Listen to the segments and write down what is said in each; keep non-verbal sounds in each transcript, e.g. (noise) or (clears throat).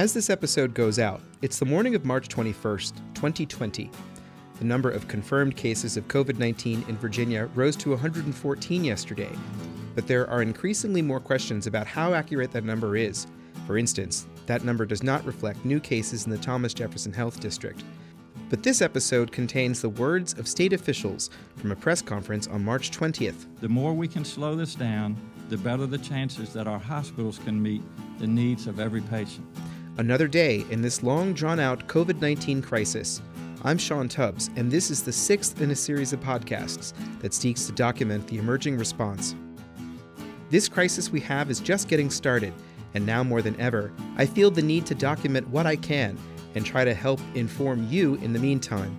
As this episode goes out, it's the morning of March 21st, 2020. The number of confirmed cases of COVID 19 in Virginia rose to 114 yesterday, but there are increasingly more questions about how accurate that number is. For instance, that number does not reflect new cases in the Thomas Jefferson Health District. But this episode contains the words of state officials from a press conference on March 20th. The more we can slow this down, the better the chances that our hospitals can meet the needs of every patient. Another day in this long drawn out COVID 19 crisis. I'm Sean Tubbs, and this is the sixth in a series of podcasts that seeks to document the emerging response. This crisis we have is just getting started, and now more than ever, I feel the need to document what I can and try to help inform you in the meantime.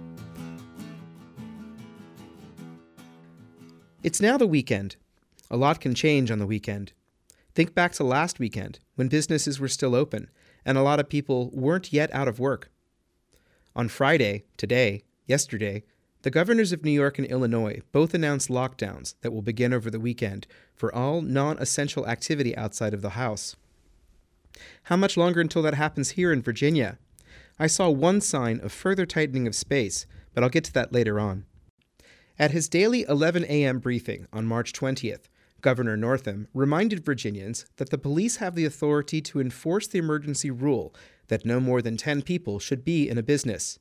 It's now the weekend. A lot can change on the weekend. Think back to last weekend when businesses were still open and a lot of people weren't yet out of work. On Friday, today, yesterday, the governors of New York and Illinois both announced lockdowns that will begin over the weekend for all non essential activity outside of the house. How much longer until that happens here in Virginia? I saw one sign of further tightening of space, but I'll get to that later on. At his daily 11 a.m. briefing on March 20th, Governor Northam reminded Virginians that the police have the authority to enforce the emergency rule that no more than 10 people should be in a business.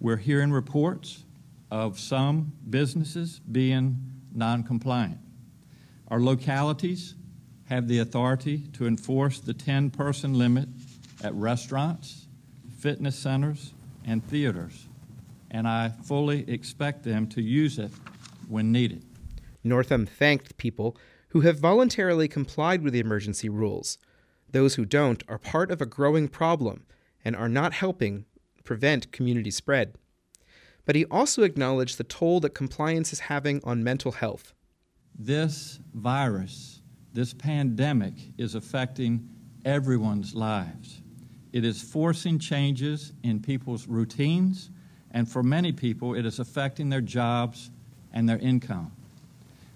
We're hearing reports of some businesses being non compliant. Our localities have the authority to enforce the 10 person limit at restaurants, fitness centers, and theaters, and I fully expect them to use it when needed. Northam thanked people who have voluntarily complied with the emergency rules those who don't are part of a growing problem and are not helping prevent community spread. But he also acknowledged the toll that compliance is having on mental health. This virus, this pandemic, is affecting everyone's lives. It is forcing changes in people's routines, and for many people, it is affecting their jobs and their income.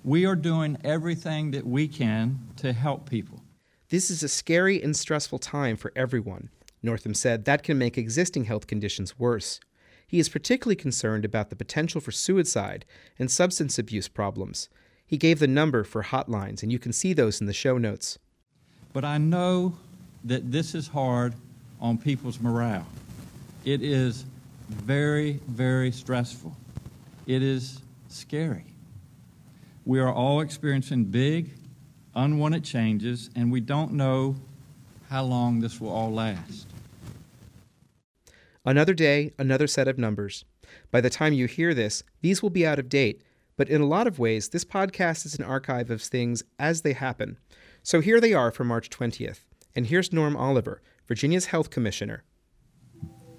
We are doing everything that we can to help people. This is a scary and stressful time for everyone. Northam said that can make existing health conditions worse. He is particularly concerned about the potential for suicide and substance abuse problems. He gave the number for hotlines, and you can see those in the show notes. But I know that this is hard on people's morale. It is very, very stressful. It is scary. We are all experiencing big, unwanted changes, and we don't know how long this will all last. Another day, another set of numbers. By the time you hear this, these will be out of date, but in a lot of ways, this podcast is an archive of things as they happen. So here they are for March 20th. And here's Norm Oliver, Virginia's Health Commissioner.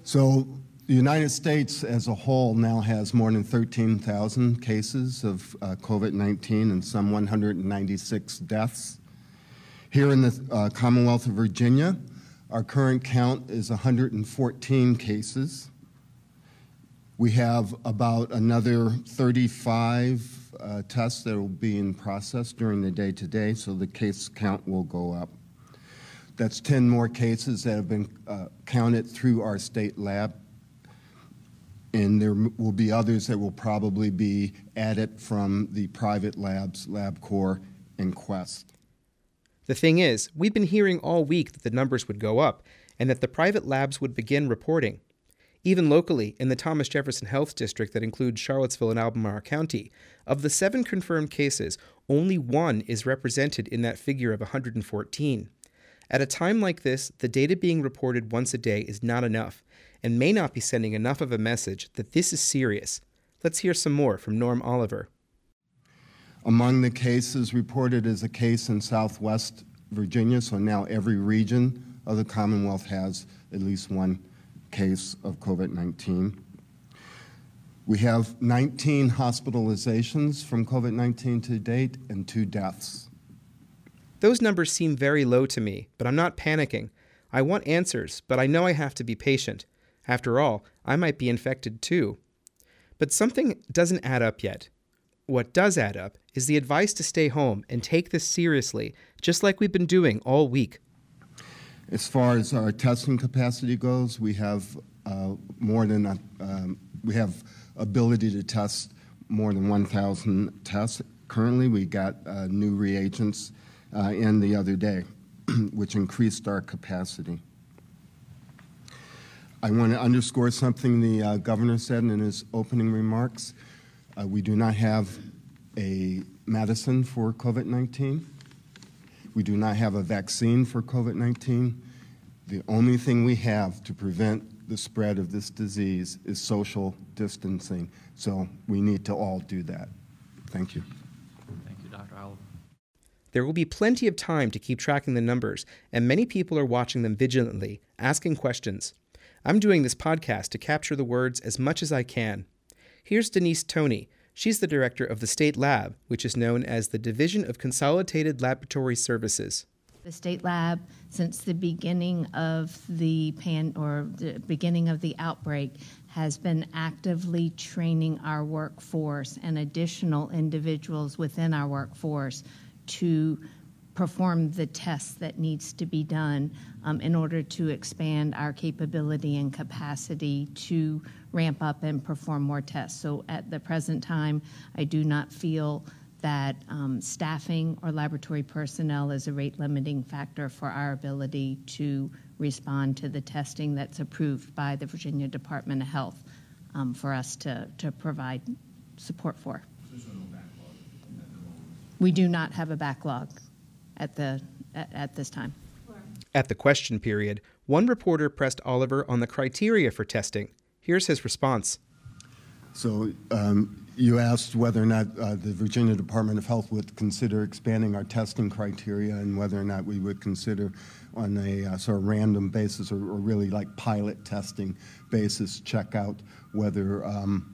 So the United States as a whole now has more than 13,000 cases of uh, COVID 19 and some 196 deaths. Here in the uh, Commonwealth of Virginia, our current count is 114 cases. We have about another 35 uh, tests that will be in process during the day today, so the case count will go up. That's 10 more cases that have been uh, counted through our state lab and there will be others that will probably be added from the private labs, LabCorp, and Quest. The thing is, we've been hearing all week that the numbers would go up and that the private labs would begin reporting. Even locally, in the Thomas Jefferson Health District that includes Charlottesville and Albemarle County, of the seven confirmed cases, only one is represented in that figure of 114. At a time like this, the data being reported once a day is not enough, and may not be sending enough of a message that this is serious. Let's hear some more from Norm Oliver. Among the cases reported is a case in southwest Virginia, so now every region of the Commonwealth has at least one case of COVID 19. We have 19 hospitalizations from COVID 19 to date and two deaths. Those numbers seem very low to me, but I'm not panicking. I want answers, but I know I have to be patient. After all, I might be infected too. But something doesn't add up yet. What does add up is the advice to stay home and take this seriously, just like we've been doing all week. As far as our testing capacity goes, we have uh, more than a, um, we have ability to test more than 1,000 tests. Currently, we got uh, new reagents uh, in the other day, (clears throat) which increased our capacity. I want to underscore something the uh, governor said in his opening remarks. Uh, we do not have a medicine for COVID 19. We do not have a vaccine for COVID 19. The only thing we have to prevent the spread of this disease is social distancing. So we need to all do that. Thank you. Thank you, Dr. Oliver. There will be plenty of time to keep tracking the numbers, and many people are watching them vigilantly, asking questions. I'm doing this podcast to capture the words as much as I can. Here's Denise Toney. She's the director of the State Lab, which is known as the Division of Consolidated Laboratory Services. The state lab, since the beginning of the pan or the beginning of the outbreak, has been actively training our workforce and additional individuals within our workforce to perform the tests that needs to be done um, in order to expand our capability and capacity to ramp up and perform more tests. So at the present time, I do not feel that um, staffing or laboratory personnel is a rate limiting factor for our ability to respond to the testing that's approved by the Virginia Department of Health um, for us to, to provide support for. We do not have a backlog at, the, at, at this time. At the question period, one reporter pressed Oliver on the criteria for testing. Here's his response. So um, you asked whether or not uh, the Virginia Department of Health would consider expanding our testing criteria and whether or not we would consider on a uh, sort of random basis or, or, really like pilot testing basis check out whether um,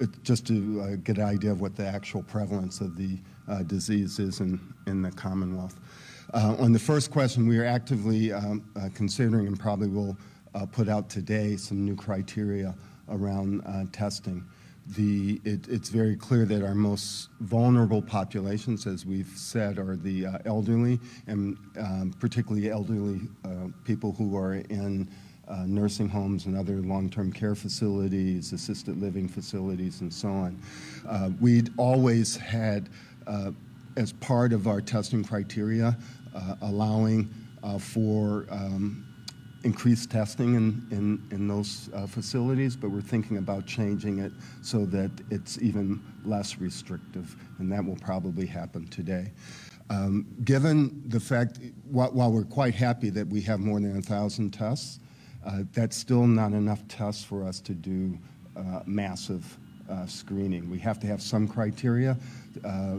it, just to uh, get an idea of what the actual prevalence of the uh, in, in the Commonwealth. Uh, on the first question, we are actively um, uh, considering and probably will put out today some new criteria around testing the, it, it's very clear that our most vulnerable populations, as we've said, are the uh, elderly, and um, particularly elderly uh, people who are in uh, nursing homes and other long-term care facilities, assisted living facilities, and so on. Uh, we'd always had, uh, as part of our testing criteria, uh, allowing for um, increased testing in, in, in those uh, facilities, but we're thinking about changing it so that it's even less restrictive, and that will probably happen today. Um, given the fact, while, while, we're quite happy that we have more than 1,000 tests, uh, that's still not enough tests for us to do uh, massive uh, screening. We have to have some criteria uh,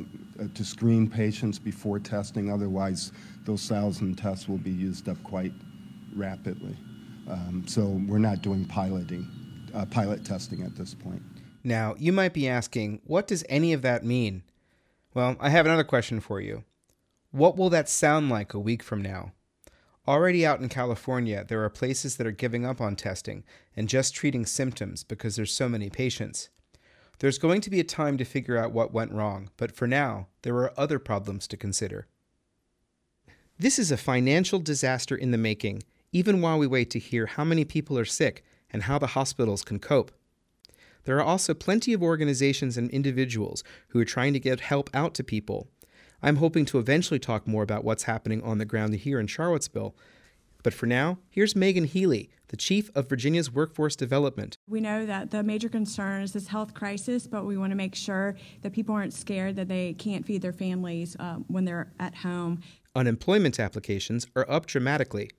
to screen patients before testing, otherwise, those 1,000 tests will be used up quite rapidly. Um, so we're not doing piloting, uh, pilot testing at this point. Now, you might be asking, what does any of that mean? Well, I have another question for you. What will that sound like a week from now? Already out in California, there are places that are giving up on testing and just treating symptoms because there's so many patients. There's going to be a time to figure out what went wrong, but for now, there are other problems to consider. This is a financial disaster in the making, even while we wait to hear how many people are sick and how the hospitals can cope. There are also plenty of organizations and individuals who are trying to get help out to people. I'm hoping to eventually talk more about what's happening on the ground here in Charlottesville. But for now, here's Megan Healy, the chief of Virginia's Workforce Development. We know that the major concern is this health crisis, but we want to make sure that people aren't scared that they can't feed their families uh, when they're at home. Unemployment applications are up dramatically.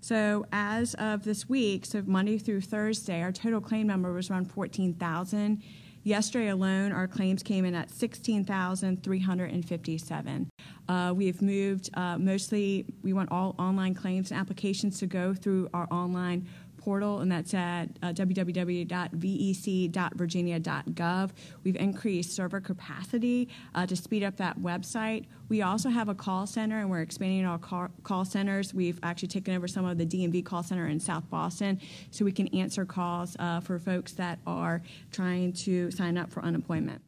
So as of this week, so Monday through Thursday, our total claim number was around 14,000. Yesterday alone, our claims came in at 16,357. Uh, we have moved uh, mostly, we want all online claims and applications to go through our online portal, and that's at uh, www.vec.virginia.gov. We've increased server capacity uh, to speed up that website. We also have a call center, and we're expanding our call, centers. We've actually taken over some of the DMV call center in South Boston, so we can answer calls uh, for folks that are trying to sign up for unemployment.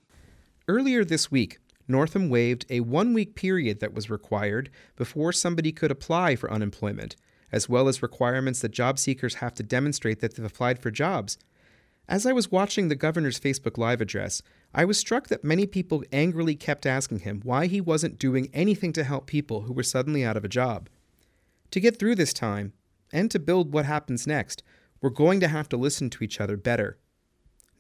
Earlier this week, Northam waived a one week period that was required before somebody could apply for unemployment as well as requirements that job seekers have to demonstrate that they've applied for jobs. As I was watching the governor's Facebook Live address, I was struck that many people angrily kept asking him why he wasn't doing anything to help people who were suddenly out of a job. To get through this time, and to build what happens next, we're going to have to listen to each other better.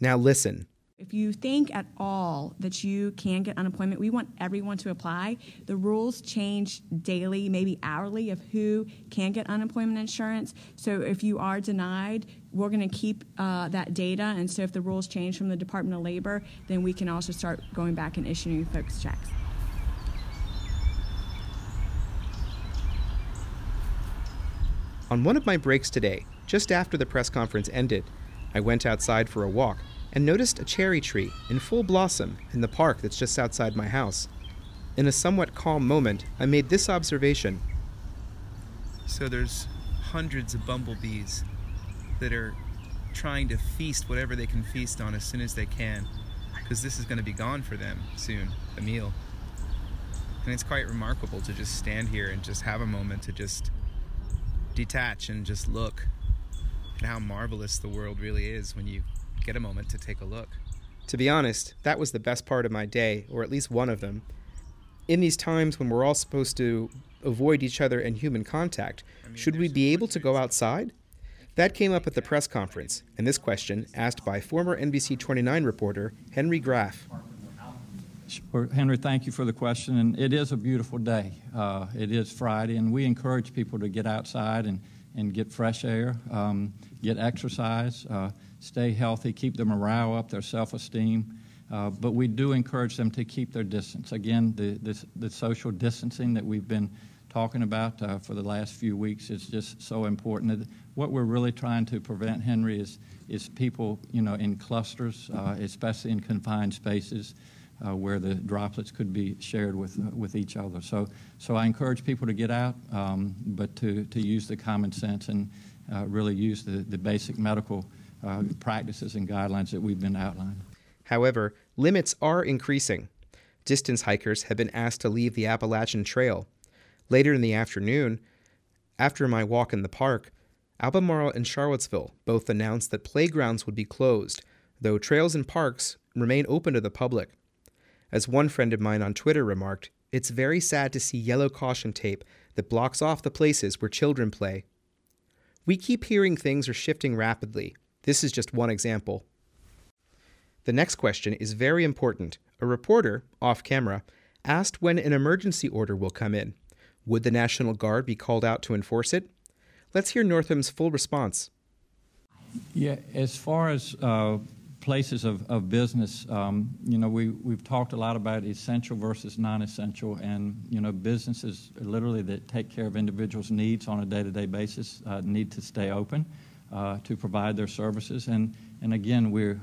Now, listen. If you think at all that you can get unemployment, we want everyone to apply. The rules change daily, maybe hourly, of who can get unemployment insurance. So if you are denied, we're going to keep uh, that data. And so if the rules change from the Department of Labor, then we can also start going back and issuing folks checks. On one of my breaks today, just after the press conference ended, I went outside for a walk and noticed a cherry tree in full blossom in the park that's just outside my house. In a somewhat calm moment, I made this observation. So there's hundreds of bumblebees that are trying to feast whatever they can feast on as soon as they can, because this is going to be gone for them soon, the meal. And it's quite remarkable to just stand here and just have a moment to just detach and just look at how marvelous the world really is when you get a moment to take a look. To be honest, that was the best part of my day, or at least one of them. In these times when we're all supposed to avoid each other and human contact, should we be able to go outside? That came up at the press conference, and this question, asked by former NBC 29 reporter Henry Graff. Sure. Henry, thank you for the question. And it is a beautiful day. Uh, it is Friday, and we encourage people to get outside and, and get fresh air, um, get exercise. Uh, stay healthy, keep their morale up, their self esteem. Uh, but we do encourage them to keep their distance. Again, the, the, the social distancing that we've been talking about uh, for the last few weeks is just so important. What we're really trying to prevent, Henry, is, is people, you know, in clusters, uh, especially in confined spaces, uh, where the droplets could be shared with, uh, with each other. So, so I encourage people to get out, um, but to, to use the common sense and uh, really use the, the basic medical uh, practices and guidelines that we've been outlining. However, limits are increasing. Distance hikers have been asked to leave the Appalachian Trail. Later in the afternoon, after my walk in the park, Albemarle and Charlottesville both announced that playgrounds would be closed, though trails and parks remain open to the public. As one friend of mine on Twitter remarked, it's very sad to see yellow caution tape that blocks off the places where children play. We keep hearing things are shifting rapidly, this is just one example. The next question is very important. A reporter, off camera, asked when an emergency order will come in. Would the National Guard be called out to enforce it? Let's hear Northam's full response. Yeah, as far as uh, places of, of business, um, you know, we, we've talked a lot about essential versus non essential, and, you know, businesses literally that take care of individuals' needs on a day to day basis uh, need to stay open uh, to provide their services. And, and again, we uh,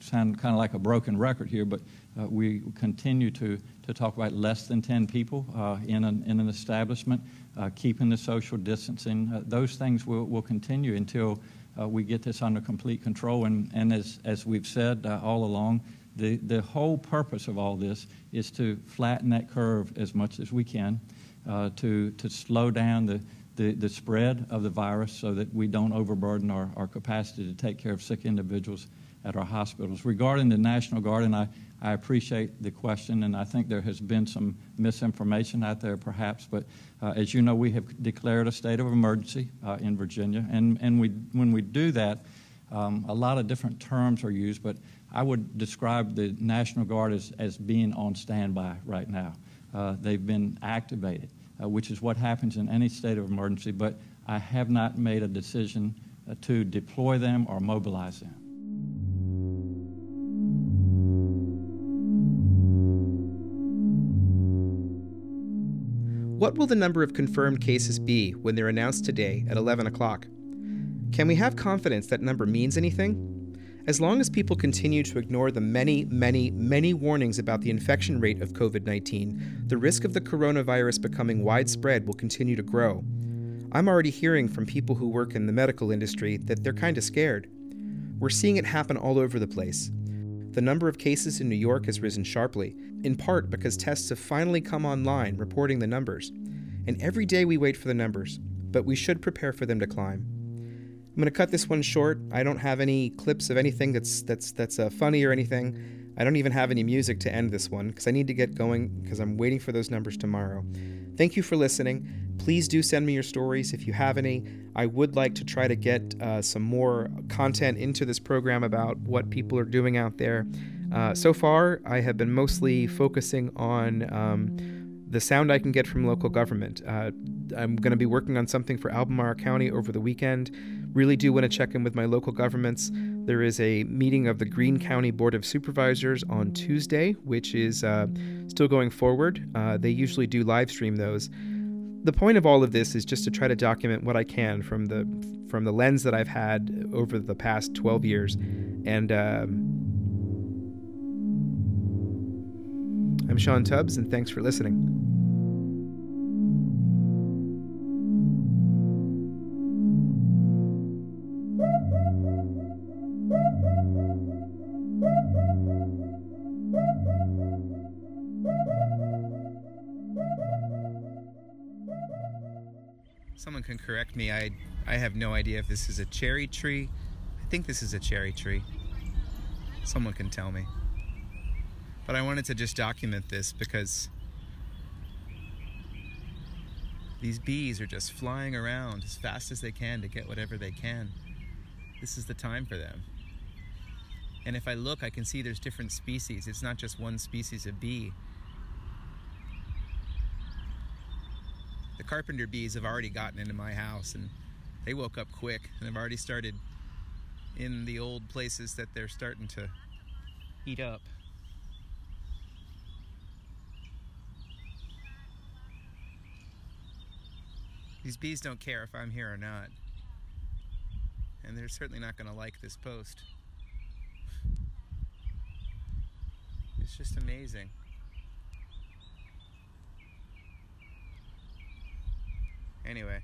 sound kind of like a broken record here, but uh, we continue to, to talk about less than 10 people uh, in, an, in an establishment, uh, keeping the social distancing. Those things will, will continue until Uh, we get this under complete control. And, and as, as we've said uh, all along, the, the whole purpose of all this is to flatten that curve as much as we can, uh, to, to slow down the, the, the spread of the virus so that we don't overburden our, our capacity to take care of sick individuals at our hospitals. Regarding the National Guard, and I, I appreciate the question, and I think there has been some misinformation out there perhaps, but uh, as you know, we have declared a state of emergency uh, in Virginia, and, and we, when we do that, um, a lot of different terms are used, but I would describe the National Guard as, as being on standby right now. Uh, they've been activated uh, which is what happens in any state of emergency, but I have not made a decision uh, to deploy them or mobilize them. What will the number of confirmed cases be when they're announced today at 11 o'clock? Can we have confidence that number means anything? As long as people continue to ignore the many, many, many warnings about the infection rate of COVID 19, the risk of the coronavirus becoming widespread will continue to grow. I'm already hearing from people who work in the medical industry that they're kind of scared. We're seeing it happen all over the place. The number of cases in New York has risen sharply, in part because tests have finally come online reporting the numbers. And every day we wait for the numbers. but we should prepare for them to climb. I'm going to cut this one short. I don't have any clips of anything that's that's that's uh, funny or anything. I don't even have any music to end this one because I need to get going because I'm waiting for those numbers tomorrow. Thank you for listening. Please do send me your stories if you have any. I would like to try to get uh, some more content into this program about what people are doing out there. Uh, so far, I have been mostly focusing on um, the sound I can get from local government. Uh, I'm going to be working on something for Albemarle County over the weekend. Really do want to check in with my local governments. There is a meeting of the Greene County Board of Supervisors on Tuesday, which is uh, still going forward. Uh, they usually do live stream those. The point of all of this is just to try to document what I can from the from the lens that I've had over the past 12 years, and um, I'm Sean Tubbs, and thanks for listening. Me. I I have no idea if this is a cherry tree. I think this is a cherry tree. Someone can tell me. But I wanted to just document this because these bees are just flying around as fast as they can to get whatever they can. This is the time for them. And if I look, I can see there's different species. It's not just one species of bee. The carpenter bees have already gotten into my house and they woke up quick and have already started in the old places that they're starting to eat up. These bees don't care if I'm here or not. And they're certainly not going to like this post. It's just amazing. Anyway,